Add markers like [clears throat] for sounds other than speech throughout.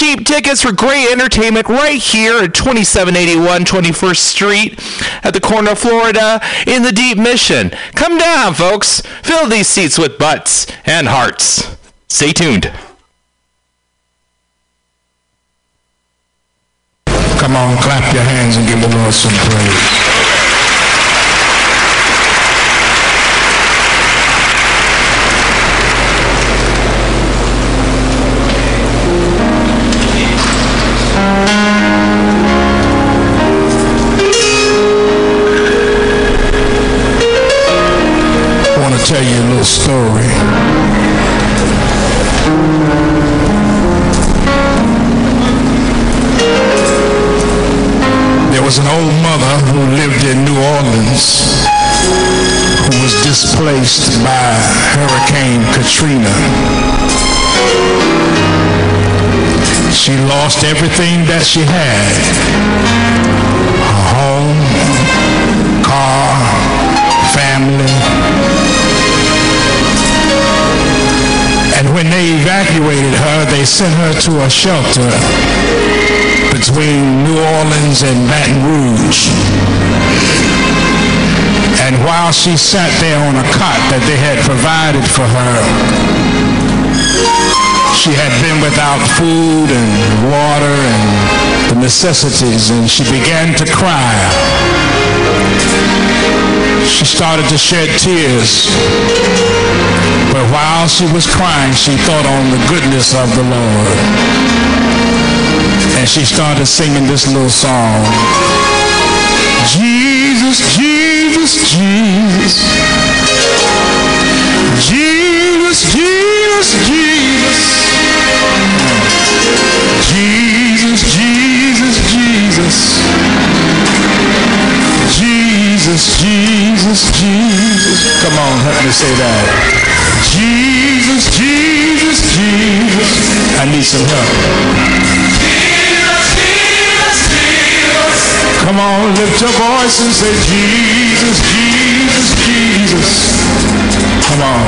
cheap tickets for great entertainment right here at 2781 21st Street at the corner of Florida in the Deep Mission. Come down, folks. Fill these seats with butts and hearts. Stay tuned. Come on, clap your hands and give the Lord some praise. Tell you a little story. There was an old mother who lived in New Orleans who was displaced by Hurricane Katrina. She lost everything that she had. They sent her to a shelter between New Orleans and Baton Rouge. And while she sat there on a cot that they had provided for her, she had been without food and water and the necessities, and she began to cry. She started to shed tears. But while she was crying, she thought on the goodness of the Lord. And she started singing this little song. Jesus, Jesus, Jesus. Jesus, Jesus, Jesus. Jesus, Jesus, Jesus. Jesus, Jesus, Jesus. Come on, help me say that. Jesus, Jesus, Jesus. I need some help. Jesus, Jesus, Jesus. Come on, lift your voice and say, Jesus, Jesus, Jesus. Come on.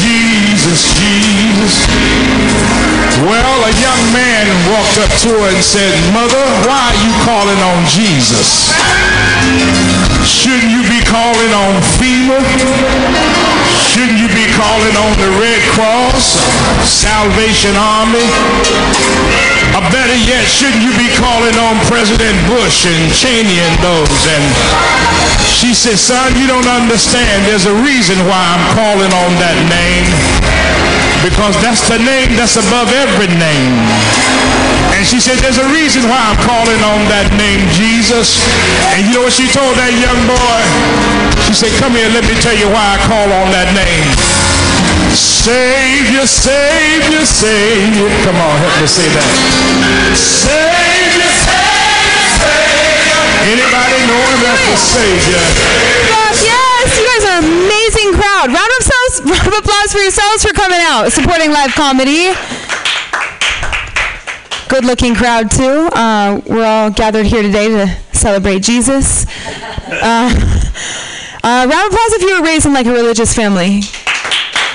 Jesus, Jesus. Well, a young man walked up to her and said, Mother, why are you calling on Jesus? Shouldn't you be calling on FEMA? Shouldn't you be calling on the Red Cross, Salvation Army? Or better yet, shouldn't you be calling on President Bush and Cheney and those? And she said, son, you don't understand. There's a reason why I'm calling on that name. Because that's the name that's above every name. And she said, there's a reason why I'm calling on that name, Jesus. And you know what she told that young boy? She said, come here, let me tell you why I call on that name. Savior, Savior, Savior. Come on, help me say that. Savior, Savior, Savior. Anybody know him as the Savior? Yes, you guys are an amazing crowd. Round of, applause, round of applause for yourselves for coming out, supporting live comedy good looking crowd too. Uh, we're all gathered here today to celebrate Jesus. Uh, [laughs] uh, round of applause if you were raised in like a religious family.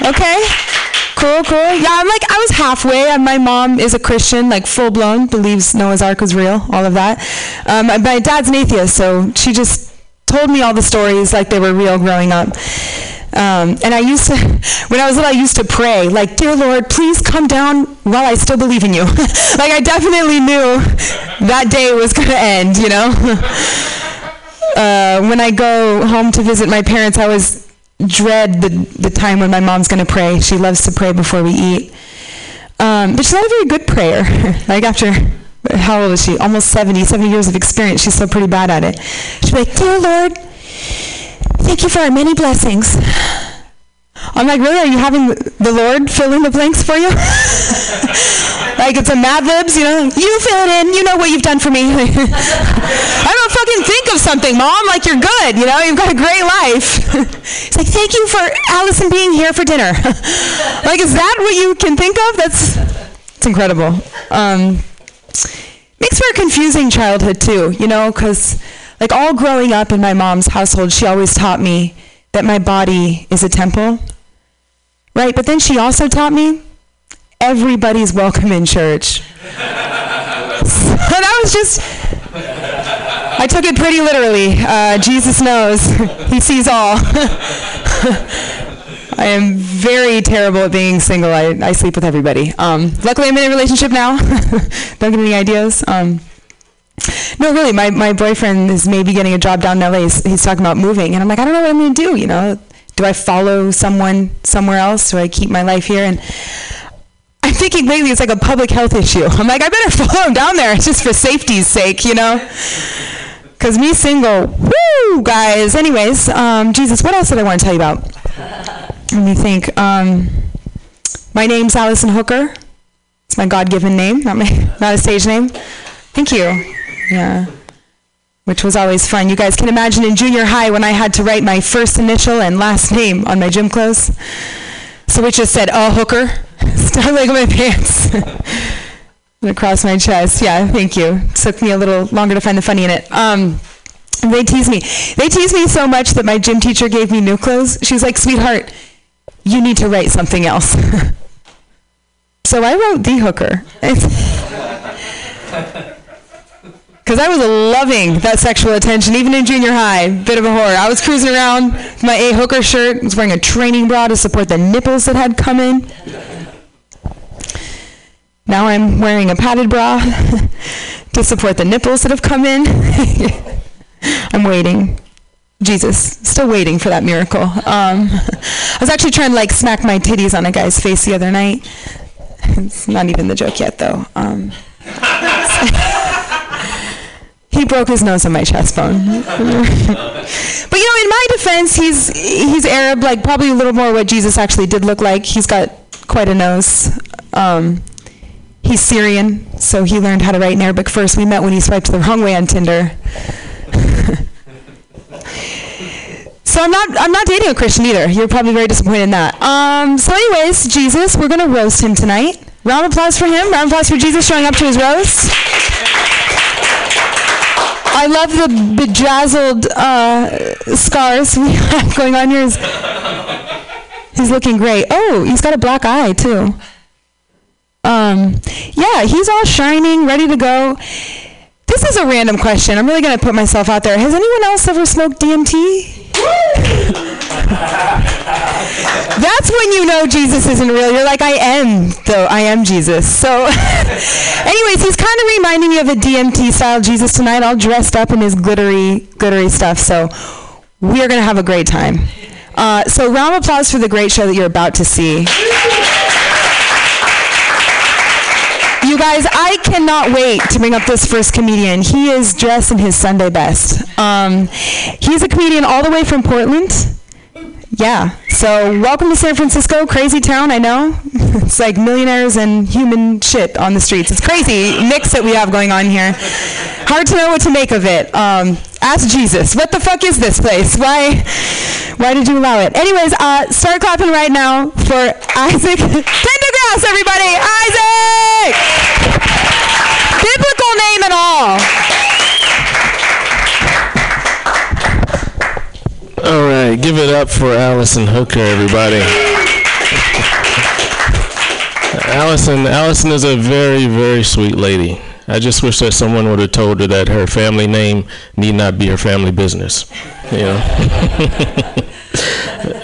Okay? Cool, cool. Yeah, I'm like, I was halfway. My mom is a Christian, like full blown, believes Noah's Ark was real, all of that. Um, my dad's an atheist, so she just told me all the stories like they were real growing up. Um, and I used to, [laughs] when I was little, I used to pray, like, Dear Lord, please come down while I still believe in you. [laughs] like, I definitely knew that day was going to end, you know? [laughs] uh, when I go home to visit my parents, I always dread the, the time when my mom's going to pray. She loves to pray before we eat. Um, but she's not a very good prayer. like, after how old is she? Almost 70, 70 years of experience. She's still pretty bad at it. She'd be like, Dear Lord, Thank you for our many blessings. I'm like, really? Are you having the Lord fill in the blanks for you? [laughs] like it's a Mad Libs, you know? You fill it in. You know what you've done for me. [laughs] I don't fucking think of something, Mom. Like you're good. You know, you've got a great life. [laughs] it's like, thank you for Allison being here for dinner. like, is that what you can think of? That's it's incredible. Um, makes for a confusing childhood too, you know, because like all growing up in my mom's household, she always taught me that my body is a temple. Right? But then she also taught me everybody's welcome in church. [laughs] that was just. I took it pretty literally. Uh, Jesus knows. [laughs] he sees all. [laughs] I am very terrible at being single. I, I sleep with everybody. Um, luckily, I'm in a relationship now. Don't get any ideas. Um, no, really, my, my boyfriend is maybe getting a job down in LA. He's, he's talking about moving. And I'm like, I don't know what I'm going to do, you know? Do I follow someone somewhere else? Do I keep my life here? And I'm thinking lately it's like a public health issue. I'm like, I better [laughs] follow him down there just for safety's sake, you know? Because me single, woo, guys. Anyways, um, Jesus, what else did I want to tell you about? Let me think. Um, my name's Allison Hooker. It's my God-given name, not my, not a stage name. Thank you. Yeah. Which was always fun. You guys can imagine in junior high when I had to write my first initial and last name on my gym clothes. So it just said, oh, hooker. [laughs] Stuck like my pants. [laughs] across my chest. Yeah, thank you. It took me a little longer to find the funny in it. Um, they tease me. They tease me so much that my gym teacher gave me new clothes. She was like, sweetheart, you need to write something else. [laughs] so I wrote The Hooker. Because I was loving that sexual attention, even in junior high. Bit of a horror. I was cruising around with my A Hooker shirt, I was wearing a training bra to support the nipples that had come in. Now I'm wearing a padded bra [laughs] to support the nipples that have come in. [laughs] I'm waiting. Jesus, still waiting for that miracle. Um, I was actually trying to like smack my titties on a guy's face the other night. [laughs] It's not even the joke yet, though. Um, he broke his nose on my chest bone. but you know, in my defense, he's he's Arab, like probably a little more what Jesus actually did look like. He's got quite a nose. Um, he's Syrian, so he learned how to write in Arabic first. We met when he swiped the wrong way on Tinder. [laughs] so I'm not I'm not dating a Christian either. You're probably very disappointed in that. Um, so anyways, Jesus, we're gonna roast him tonight. Round of applause for him. Round of applause for Jesus showing up to his roast. I love the bedazzled uh, scars [laughs] we have going on here. He's, looking great. Oh, he's got a black eye too. Um, yeah, he's all shining, ready to go. This is a random question. I'm really going to put myself out there. Has anyone else ever smoked DMT? [laughs] That's when you know Jesus isn't real. You're like, I am, though. I am Jesus. So, [laughs] anyways, he's kind of reminding me of a DMT style Jesus tonight, all dressed up in his glittery, glittery stuff. So, we are going to have a great time. Uh, so, round of applause for the great show that you're about to see. You guys, I cannot wait to bring up this first comedian. He is dressed in his Sunday best. Um, he's a comedian all the way from Portland. Yeah. So welcome to San Francisco, crazy town. I know. [laughs] it's like millionaires and human shit on the streets. It's crazy mix that we have going on here. Hard to know what to make of it. Um, ask Jesus. What the fuck is this place? Why? Why did you allow it? Anyways, uh, start clapping right now for Isaac [laughs] Pendergrass, everybody. Isaac. Biblical name and all. All right, give it up for Allison Hooker, everybody. Allison, Allison is a very, very sweet lady. I just wish that someone would have told her that her family name need not be her family business. You know.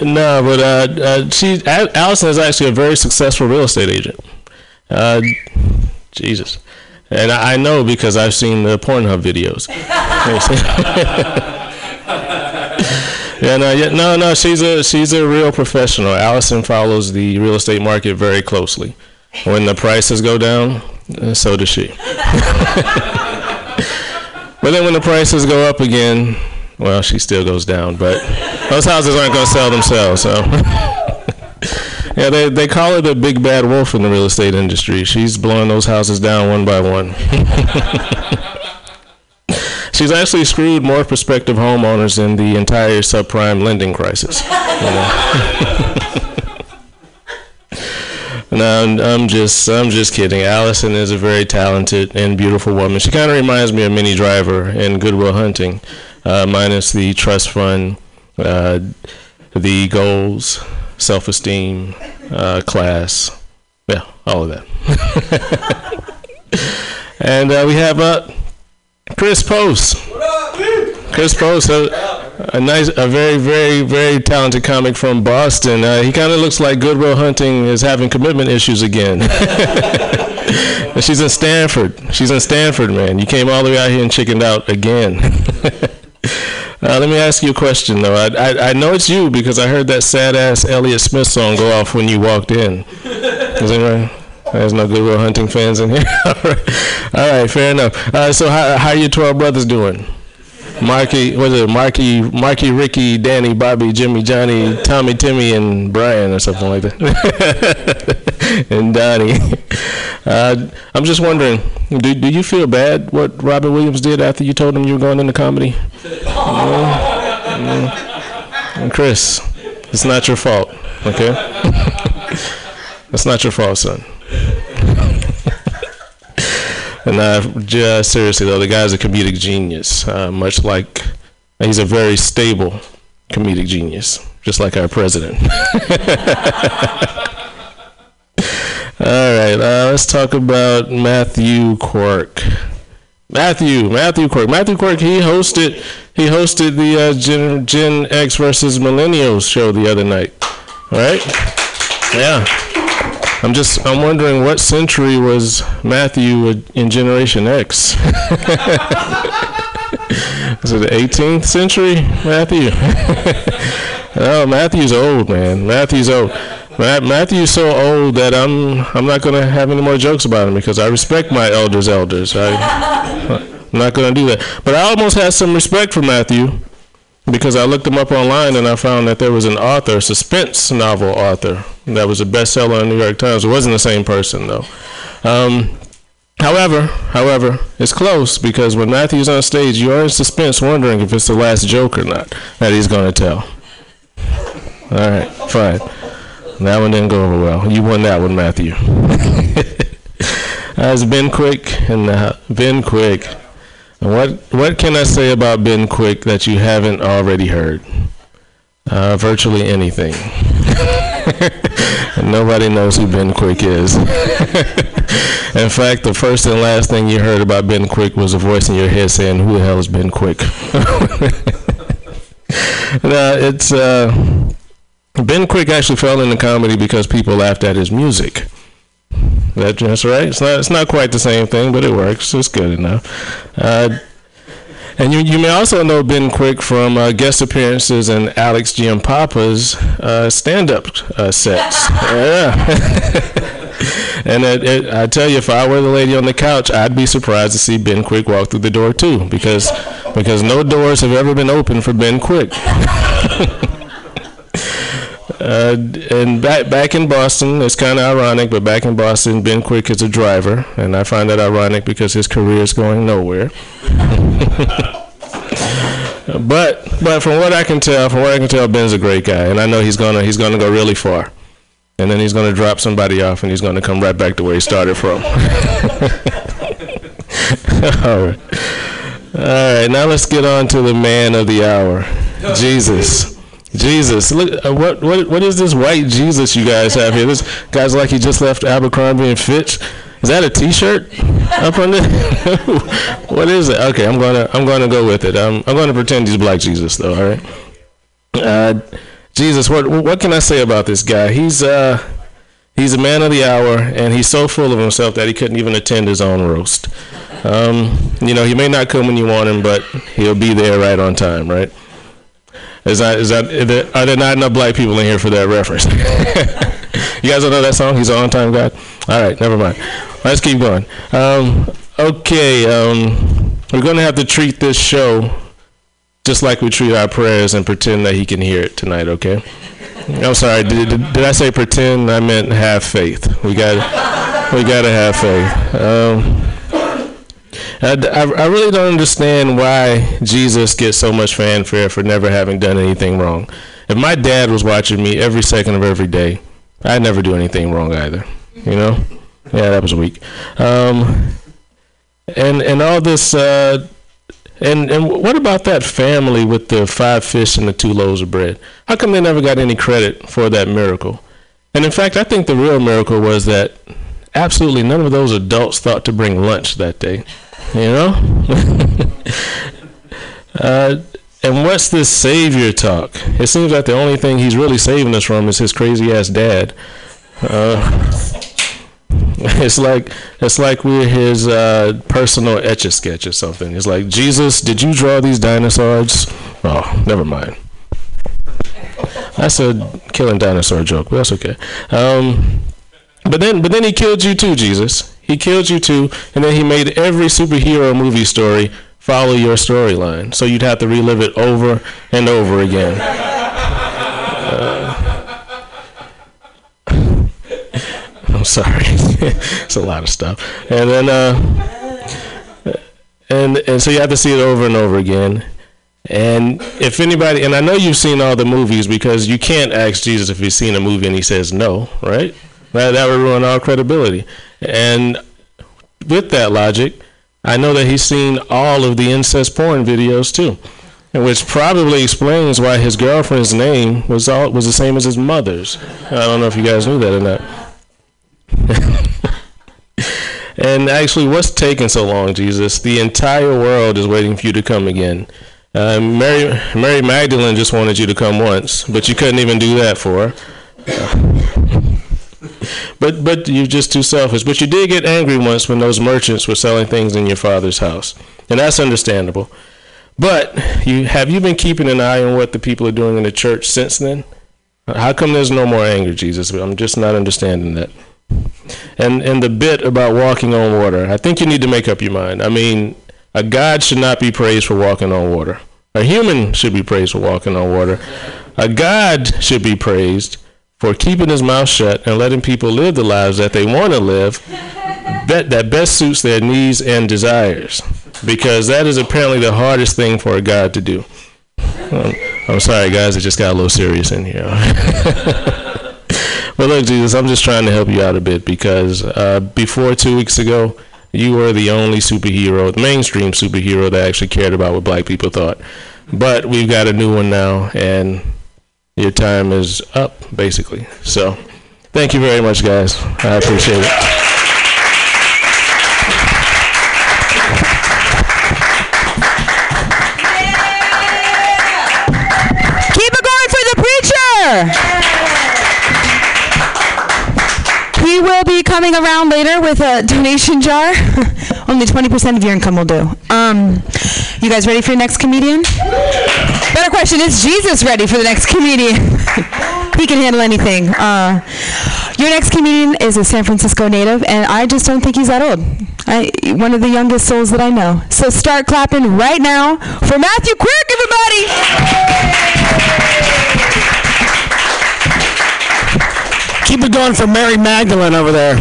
[laughs] no, but uh, uh, she, Allison is actually a very successful real estate agent. Uh, Jesus, and I, I know because I've seen the Pornhub videos. [laughs] [laughs] Yeah, no, yeah, no, no. She's a she's a real professional. Allison follows the real estate market very closely. When the prices go down, uh, so does she. [laughs] but then when the prices go up again, well, she still goes down. But those houses aren't going to sell themselves. So [laughs] yeah, they they call her the big bad wolf in the real estate industry. She's blowing those houses down one by one. [laughs] she's actually screwed more prospective homeowners than the entire subprime lending crisis. You know? [laughs] no, I'm just I'm just kidding. Allison is a very talented and beautiful woman. She kind of reminds me of Minnie Driver in Good Will Hunting, uh, minus the trust fund, uh, the goals, self-esteem, uh, class, yeah, all of that. [laughs] And uh, we have uh, Chris Post. Chris Post, a, a nice, a very, very, very talented comic from Boston. Uh, he kind of looks like Good Will Hunting is having commitment issues again. [laughs] She's in Stanford. She's in Stanford, man. You came all the way out here and chickened out again. [laughs] Uh, let me ask you a question, though. I, I, I know it's you because I heard that sad ass Elliott Smith song go off when you walked in. Is that right? There's no Good Will Hunting fans in here. [laughs] all, right. all right, fair enough. Uh, so, how, how are your 12 brothers doing? Marky, was it Marky, Marky, Ricky, Danny, Bobby, Jimmy, Johnny, Tommy, Timmy, and Brian, or something like that, [laughs] and Donnie. Uh, I'm just wondering, do do you feel bad what Robert Williams did after you told him you were going into comedy? And Chris, it's not your fault, okay? [laughs] it's not your fault, son. And I just seriously though, the guy's a comedic genius. Uh, much like he's a very stable comedic genius, just like our president. [laughs] All right, uh, let's talk about Matthew Quirk. Matthew, Matthew Quirk, Matthew Quirk. He hosted, he hosted the uh, Gen, Gen X versus Millennials show the other night. All right, yeah. I'm just, I'm wondering what century was Matthew in Generation X? [laughs] Is it the 18th century, Matthew? [laughs] oh, Matthew's old, man. Matthew's old. Matthew's so old that I'm I'm not gonna have any more jokes about him because I respect my elders' elders. I, [laughs] I'm not gonna do that. But I almost had some respect for Matthew because I looked him up online and I found that there was an author, suspense novel author, that was a bestseller in the New York Times. It wasn't the same person though. Um, however, however, it's close because when Matthew's on stage, you are in suspense, wondering if it's the last joke or not that he's gonna tell. All right, fine. That one didn't go over well. You won that one, Matthew. [laughs] As Ben Quick and uh, Ben Quick. What what can I say about Ben Quick that you haven't already heard? Uh, virtually anything. [laughs] nobody knows who Ben Quick is. [laughs] in fact, the first and last thing you heard about Ben Quick was a voice in your head saying, "Who the hell is Ben Quick?" [laughs] it's. Uh, Ben Quick actually fell into comedy because people laughed at his music. That, that's right. It's not. It's not quite the same thing, but it works. It's good enough. Uh, and you, you may also know Ben Quick from uh, guest appearances in Alex Giampapa's uh, stand-up uh, sets. [laughs] yeah. [laughs] and it, it, I tell you, if I were the lady on the couch, I'd be surprised to see Ben Quick walk through the door too, because because no doors have ever been opened for Ben Quick. [laughs] Uh, and back back in Boston, it's kind of ironic, but back in Boston, Ben Quick is a driver, and I find that ironic because his career is going nowhere. [laughs] but but from what I can tell, from what I can tell, Ben's a great guy, and I know he's gonna he's gonna go really far, and then he's gonna drop somebody off, and he's gonna come right back to where he started from. [laughs] All right. All right, now let's get on to the man of the hour, Jesus. Jesus, look uh, what what what is this white Jesus you guys have here? This guy's like he just left Abercrombie and Fitch. Is that a T-shirt up under? [laughs] what is it? Okay, I'm gonna I'm gonna go with it. I'm I'm gonna pretend he's black Jesus though. All right. Uh, Jesus, what what can I say about this guy? He's uh he's a man of the hour, and he's so full of himself that he couldn't even attend his own roast. Um, you know, he may not come when you want him, but he'll be there right on time, right? Is that is that are there not enough black people in here for that reference? [laughs] you guys don't know that song? He's an on-time God. All right, never mind. Let's keep going. Um, okay, um, we're going to have to treat this show just like we treat our prayers and pretend that He can hear it tonight. Okay? I'm sorry. Did, did, did I say pretend? I meant have faith. We got we got to have faith. Um, I, I, really don't understand why Jesus gets so much fanfare for never having done anything wrong. If my dad was watching me every second of every day, I'd never do anything wrong either. You know? Yeah, that was weak. Um, and and all this. Uh, and and what about that family with the five fish and the two loaves of bread? How come they never got any credit for that miracle? And in fact, I think the real miracle was that absolutely none of those adults thought to bring lunch that day. You know? [laughs] uh, and what's this savior talk? It seems like the only thing he's really saving us from is his crazy ass dad. Uh, [laughs] it's like it's like we're his uh, personal etch a sketch or something. It's like Jesus, did you draw these dinosaurs? Oh, never mind. That's a killing dinosaur joke, but that's okay. Um, but then, but then he killed you too, Jesus. He killed you too, and then he made every superhero movie story follow your storyline, so you'd have to relive it over and over again. Uh, [laughs] I'm sorry, [laughs] it's a lot of stuff, and then, uh, and and so you have to see it over and over again. And if anybody, and I know you've seen all the movies because you can't ask Jesus if he's seen a movie and he says no, right? That, that would ruin all credibility. And with that logic, I know that he's seen all of the incest porn videos too, which probably explains why his girlfriend's name was all was the same as his mother's. I don't know if you guys knew that or not. [laughs] and actually, what's taking so long, Jesus? The entire world is waiting for you to come again. Uh, Mary, Mary Magdalene just wanted you to come once, but you couldn't even do that for her. [laughs] But but you're just too selfish. But you did get angry once when those merchants were selling things in your father's house, and that's understandable. But you have you been keeping an eye on what the people are doing in the church since then? How come there's no more anger, Jesus? I'm just not understanding that. And and the bit about walking on water, I think you need to make up your mind. I mean, a God should not be praised for walking on water. A human should be praised for walking on water. A God should be praised for keeping his mouth shut and letting people live the lives that they want to live that, that best suits their needs and desires. Because that is apparently the hardest thing for a God to do. Um, I'm sorry, guys, it just got a little serious in here. [laughs] but look, Jesus, I'm just trying to help you out a bit because uh, before two weeks ago, you were the only superhero, the mainstream superhero that actually cared about what black people thought. But we've got a new one now, and your time is up, basically. So thank you very much, guys. I appreciate it. Keep it going for the preacher. He will be coming around later with a donation jar. [laughs] Only 20% of your income will do. Um, you guys ready for your next comedian? Better question, is Jesus ready for the next comedian? [laughs] he can handle anything. Uh, your next comedian is a San Francisco native, and I just don't think he's that old. I, one of the youngest souls that I know. So start clapping right now for Matthew Quirk, everybody! Keep it going for Mary Magdalene over there.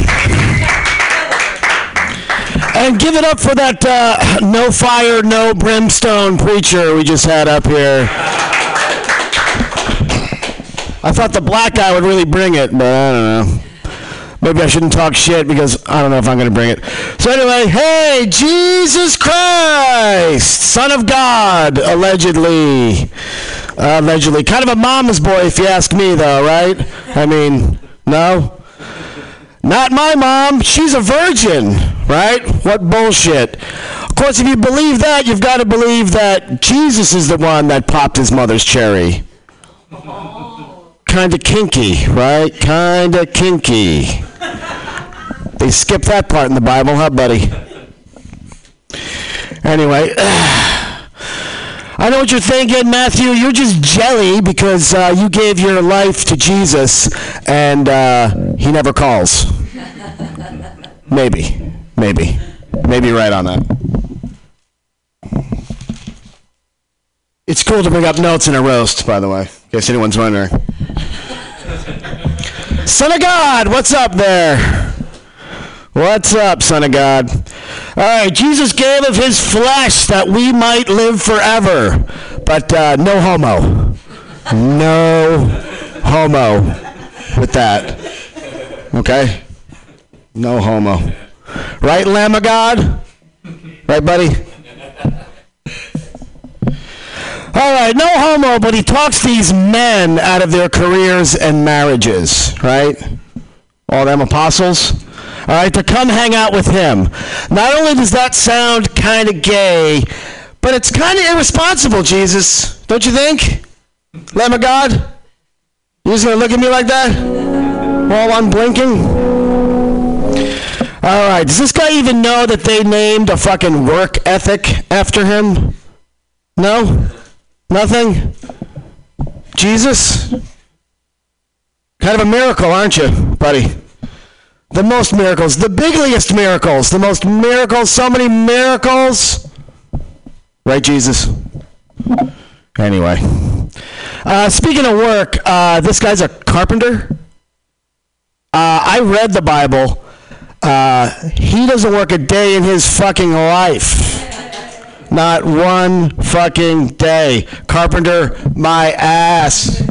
And give it up for that uh, no fire, no brimstone preacher we just had up here. I thought the black guy would really bring it, but I don't know. Maybe I shouldn't talk shit because I don't know if I'm going to bring it. So anyway, hey, Jesus Christ, Son of God, allegedly. Uh, allegedly. Kind of a mama's boy, if you ask me, though, right? I mean, no? Not my mom. She's a virgin, right? What bullshit. Of course, if you believe that, you've got to believe that Jesus is the one that popped his mother's cherry. Kind of kinky, right? Kind of kinky. They skip that part in the Bible, huh, buddy? Anyway. [clears throat] I know what you're thinking, Matthew. You're just jelly because uh, you gave your life to Jesus and uh, he never calls. Maybe. Maybe. Maybe right on that. It's cool to bring up notes in a roast, by the way, in case anyone's wondering. Son of God, what's up there? What's up, Son of God? All right, Jesus gave of his flesh that we might live forever, but uh, no homo. No homo with that. Okay? No homo. Right, Lamb of God? Right, buddy? All right, no homo, but he talks these men out of their careers and marriages, right? All them apostles. All right, to come hang out with him. Not only does that sound kind of gay, but it's kind of irresponsible, Jesus. Don't you think? Lamb of God? You're just gonna look at me like that? While I'm blinking? All right, does this guy even know that they named a fucking work ethic after him? No? Nothing? Jesus? Kind of a miracle, aren't you, buddy? The most miracles, the bigliest miracles, the most miracles, so many miracles. Right, Jesus? Anyway. Uh, speaking of work, uh, this guy's a carpenter. Uh, I read the Bible. Uh, he doesn't work a day in his fucking life. Not one fucking day. Carpenter, my ass.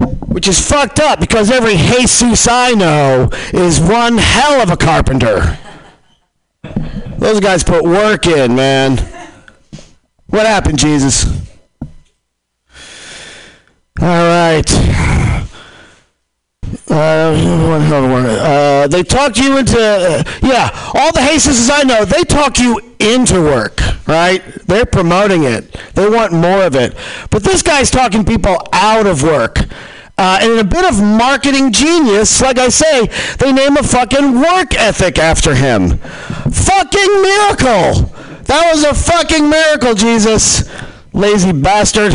Which is fucked up because every Jesus I know is one hell of a carpenter. Those guys put work in, man. What happened, Jesus? All right. Uh, uh, they talked you into, uh, yeah, all the Jesuses I know, they talk you into work, right? They're promoting it. They want more of it. But this guy's talking people out of work. Uh, and in a bit of marketing genius, like I say, they name a fucking work ethic after him. Fucking miracle! That was a fucking miracle, Jesus. Lazy bastard.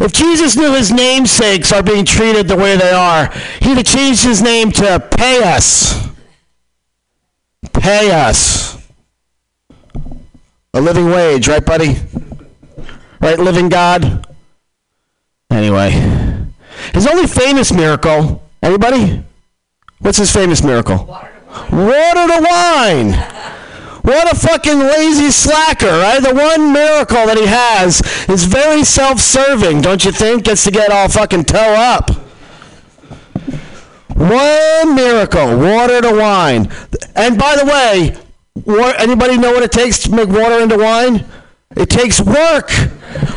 If Jesus knew his namesakes are being treated the way they are, he'd have changed his name to Pay Us. Pay Us. A living wage, right, buddy? Right, living God? Anyway, his only famous miracle, anybody? What's his famous miracle? Water to wine. What a fucking lazy slacker, right? The one miracle that he has is very self-serving, don't you think? Gets to get all fucking toe up. One miracle, water to wine. And by the way, anybody know what it takes to make water into wine? It takes work.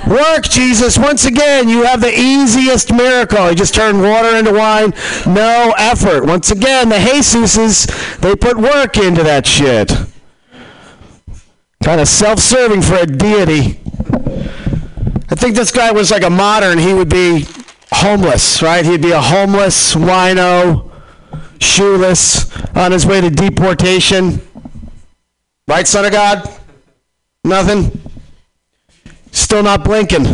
Work, Jesus. Once again, you have the easiest miracle. You just turn water into wine. No effort. Once again, the Jesuses, they put work into that shit. Kind of self-serving for a deity. I think this guy was like a modern. He would be homeless, right? He'd be a homeless wino, shoeless, on his way to deportation. Right, son of God? Nothing? Still not blinking.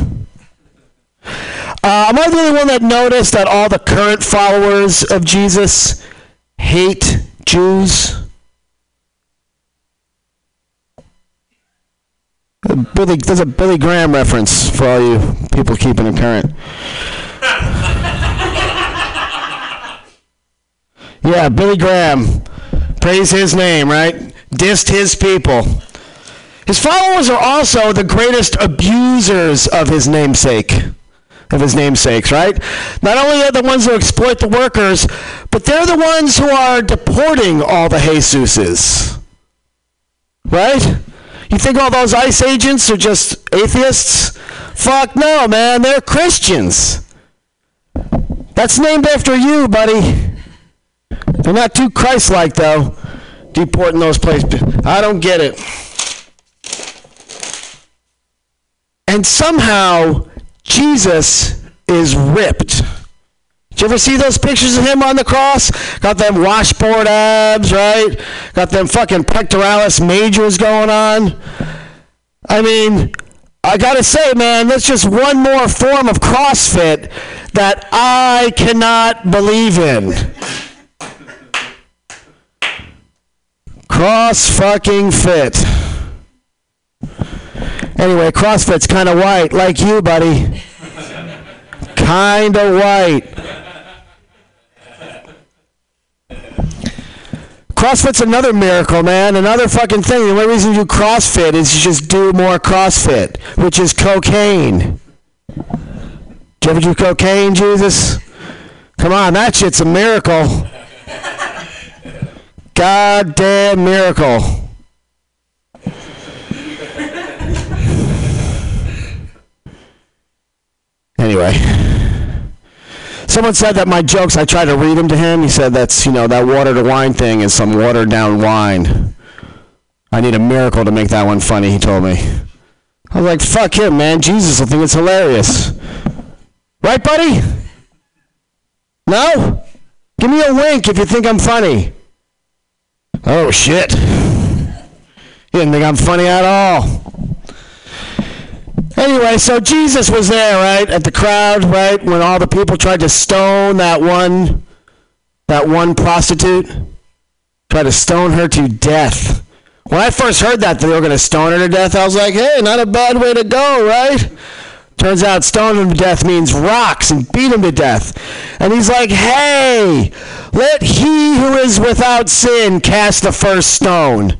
Uh, am I the only one that noticed that all the current followers of Jesus hate Jews? Billy, there's a Billy Graham reference for all you people keeping it current. [laughs] yeah, Billy Graham. Praise his name, right? Dissed his people. His followers are also the greatest abusers of his namesake, of his namesakes, right? Not only are the ones who exploit the workers, but they're the ones who are deporting all the Jesuses. Right? You think all those ICE agents are just atheists? Fuck no, man. They're Christians. That's named after you, buddy. They're not too Christ-like, though, deporting those places. I don't get it. And somehow, Jesus is ripped. Did you ever see those pictures of him on the cross? Got them washboard abs, right? Got them fucking pectoralis majors going on. I mean, I gotta say, man, that's just one more form of CrossFit that I cannot believe in. Cross fucking fit. Anyway, CrossFit's kind of white, like you, buddy. kind of white. CrossFit's another miracle, man. Another fucking thing. The only reason you do CrossFit is you just do more CrossFit, which is cocaine. Did you ever do cocaine, Jesus? Come on, that shit's a miracle. Goddamn miracle. Anyway. Someone said that my jokes, I tried to read them to him. He said that's, you know, that water to wine thing is some watered down wine. I need a miracle to make that one funny, he told me. I was like, fuck him, man. Jesus will think it's hilarious. Right, buddy? No? Give me a wink if you think I'm funny. Oh, shit. You didn't think I'm funny at all. Anyway, so Jesus was there, right, at the crowd, right, when all the people tried to stone that one, that one prostitute, tried to stone her to death. When I first heard that they were going to stone her to death, I was like, hey, not a bad way to go, right? Turns out stone him to death means rocks and beat him to death. And he's like, hey, let he who is without sin cast the first stone.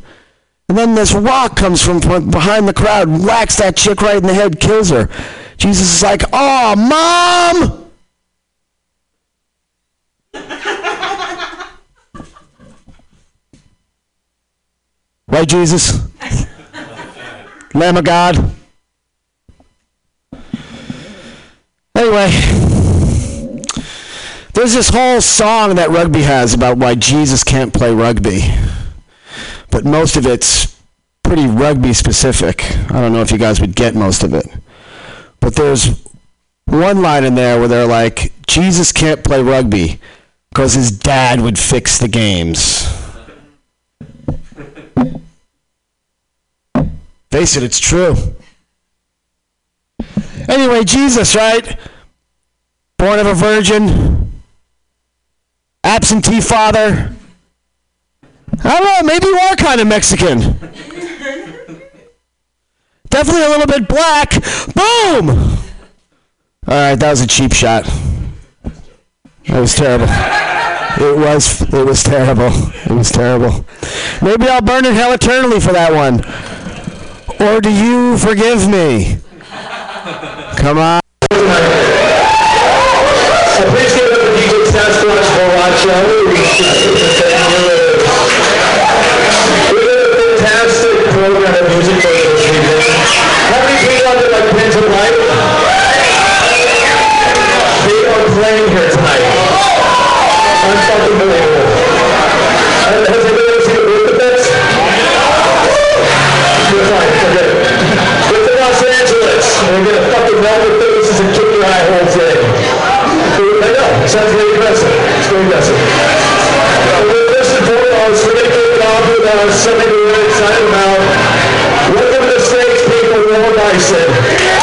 And then this rock comes from behind the crowd, whacks that chick right in the head, kills her. Jesus is like, oh, mom! [laughs] right, Jesus? [laughs] Lamb of God? Anyway, there's this whole song that rugby has about why Jesus can't play rugby but most of it's pretty rugby specific. I don't know if you guys would get most of it. But there's one line in there where they're like, Jesus can't play rugby because his dad would fix the games. Face it, it's true. Anyway, Jesus, right? Born of a virgin, absentee father, I don't know, maybe you are kind of Mexican. [laughs] Definitely a little bit black. Boom! All right, that was a cheap shot. That was terrible. It was it was terrible. It was terrible. Maybe I'll burn in hell eternally for that one. Or do you forgive me? Come on. Please give up for Borracho. I know, sounds very impressive. It's very impressive. We're gonna kick it with something we're excited about. Welcome to the stage, people, Will Dyson.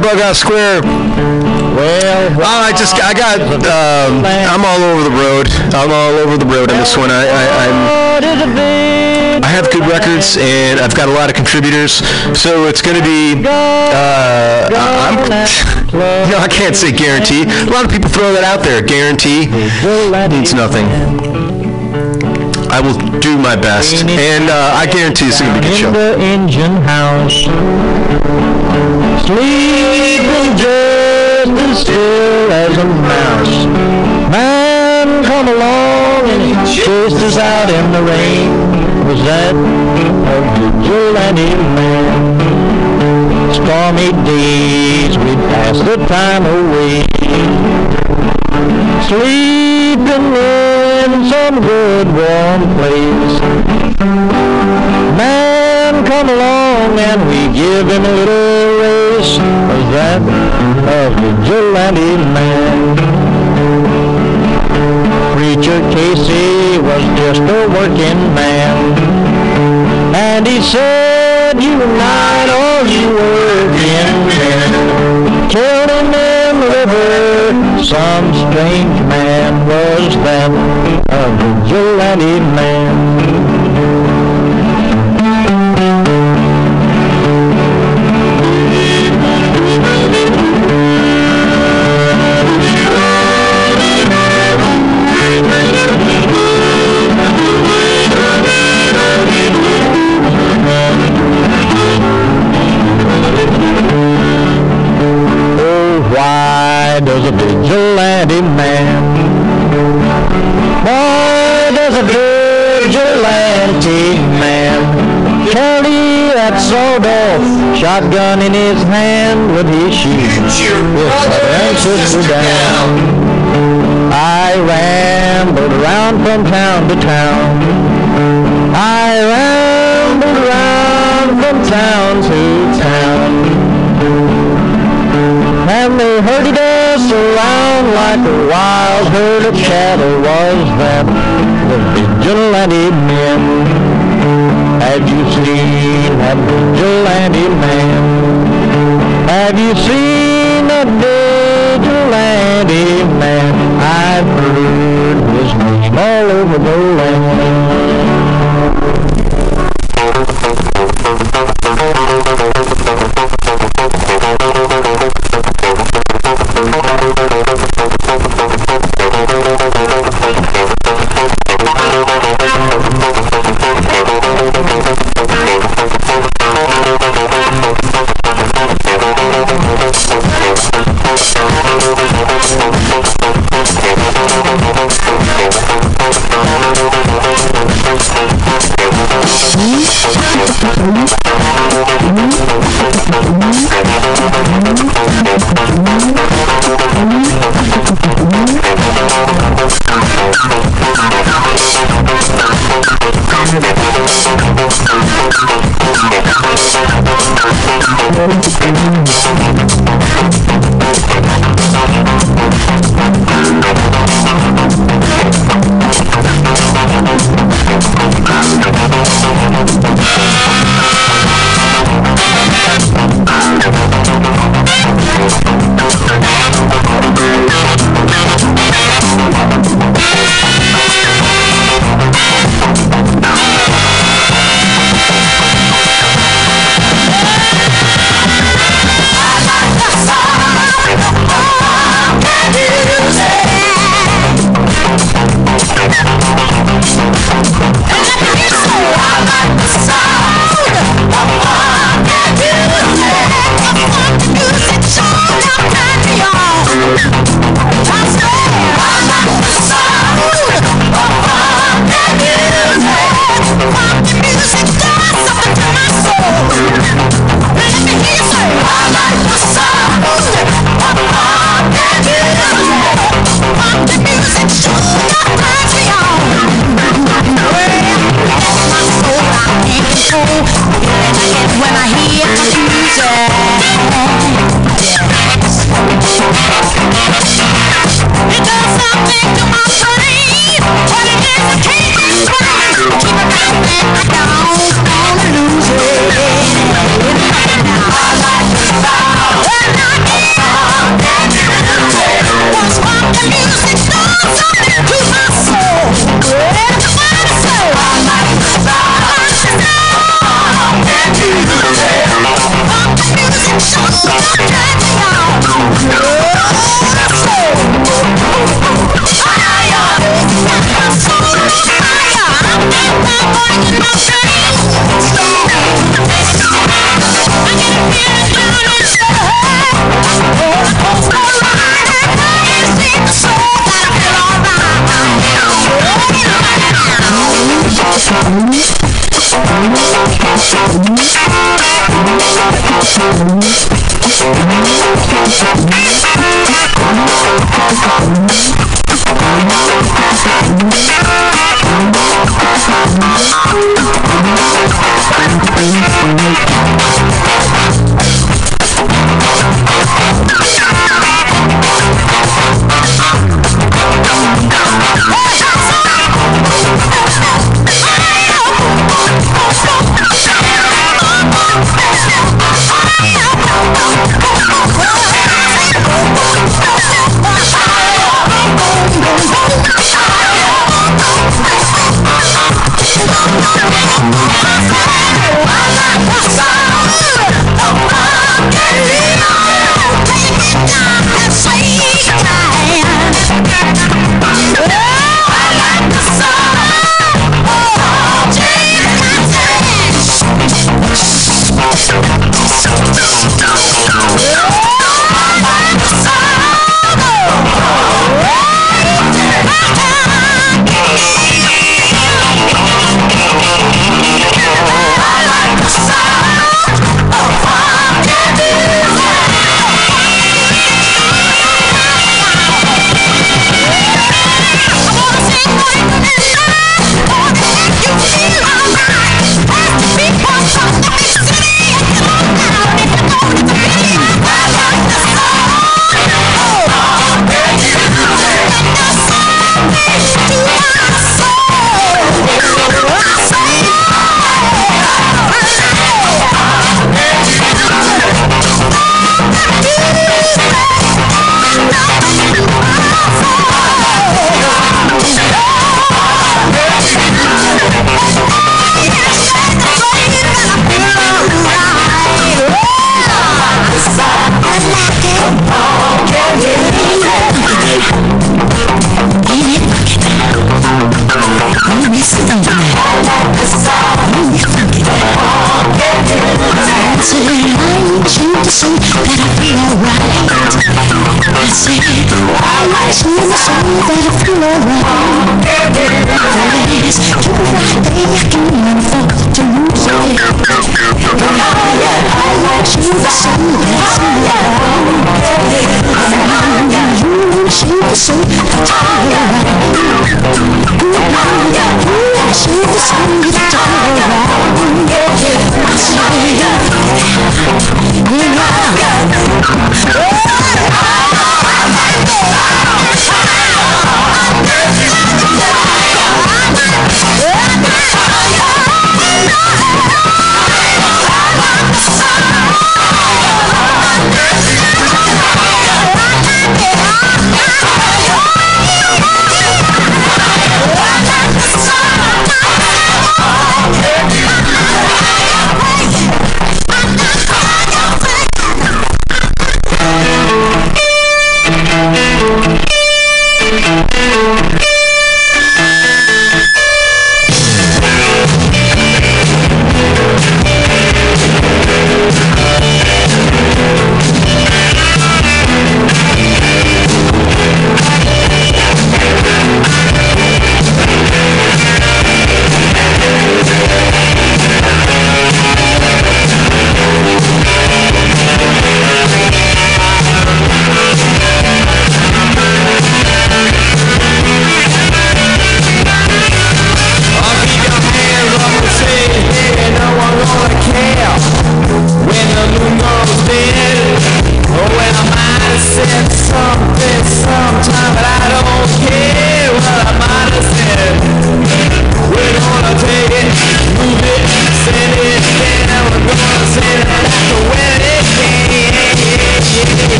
On Bughouse Square, Well, Oh, I just I got um, I'm all over the road. I'm all over the road on this one. I, I I'm what is a I have good records and I've got a lot of contributors, so it's going to be. Uh, I'm, [laughs] no, I can't say guarantee. A lot of people throw that out there. Guarantee means nothing. I will do my best, and uh, I guarantee it's going to be a good show. Still as a mouse. Man, come along and chased us out in the rain. Was that a vigilante man? Stormy days, we'd pass the time away. Sleeping in some good warm place. Man, come along and we give him a little race. Was that a vigilante man? Preacher Casey was just a working man. And he said, "You unite all you working men. Him in the river. Some strange man was that, a vigilante man.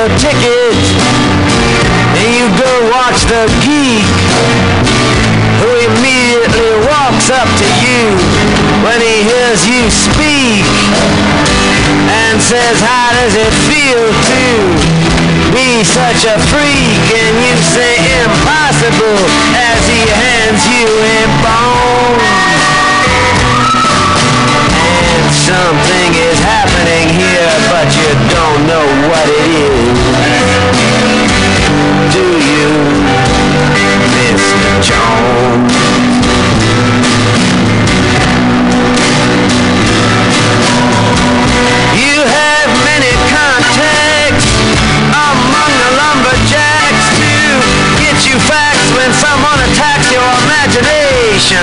Your ticket and you go watch the geek who immediately walks up to you when he hears you speak and says, how does it feel to be such a freak? And you say, impossible, as he hands you a bone. Something is happening here, but you don't know what it is. Do you, Mr. Jones? You have many contacts among the lumberjacks to get you facts when someone attacks your imagination.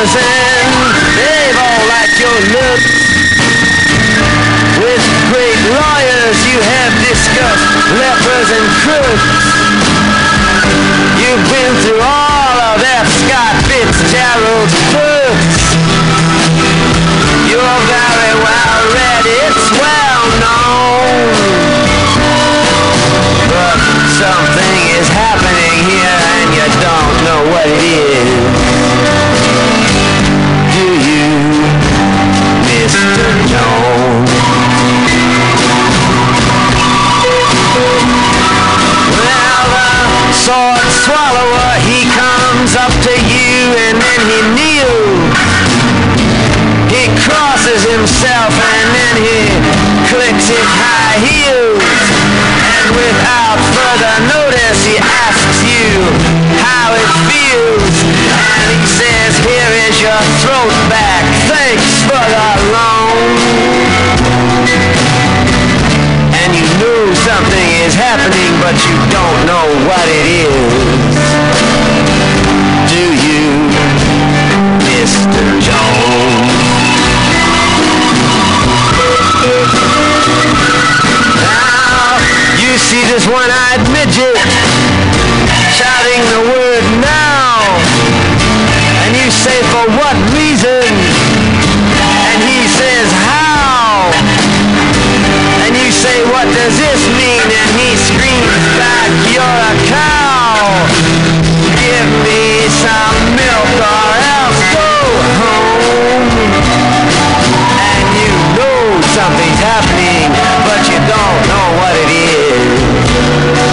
And they've all liked your look. With great lawyers you have discussed lepers and crooks. You've been through all of F. Scott Fitzgerald's books. You're very well read, it's well known. But something is happening here and you don't know what it is. Further notice, he asks you how it feels. Says, here is your throat back. Thanks for the loan. And you know something is happening, but you don't know what it is. Do you, Mr. Jones? Now, you see this one-eyed midget shouting the word now. You say, for what reason? And he says, how? And you say, what does this mean? And he screams back, you're a cow. Give me some milk or else go home. And you know something's happening, but you don't know what it is.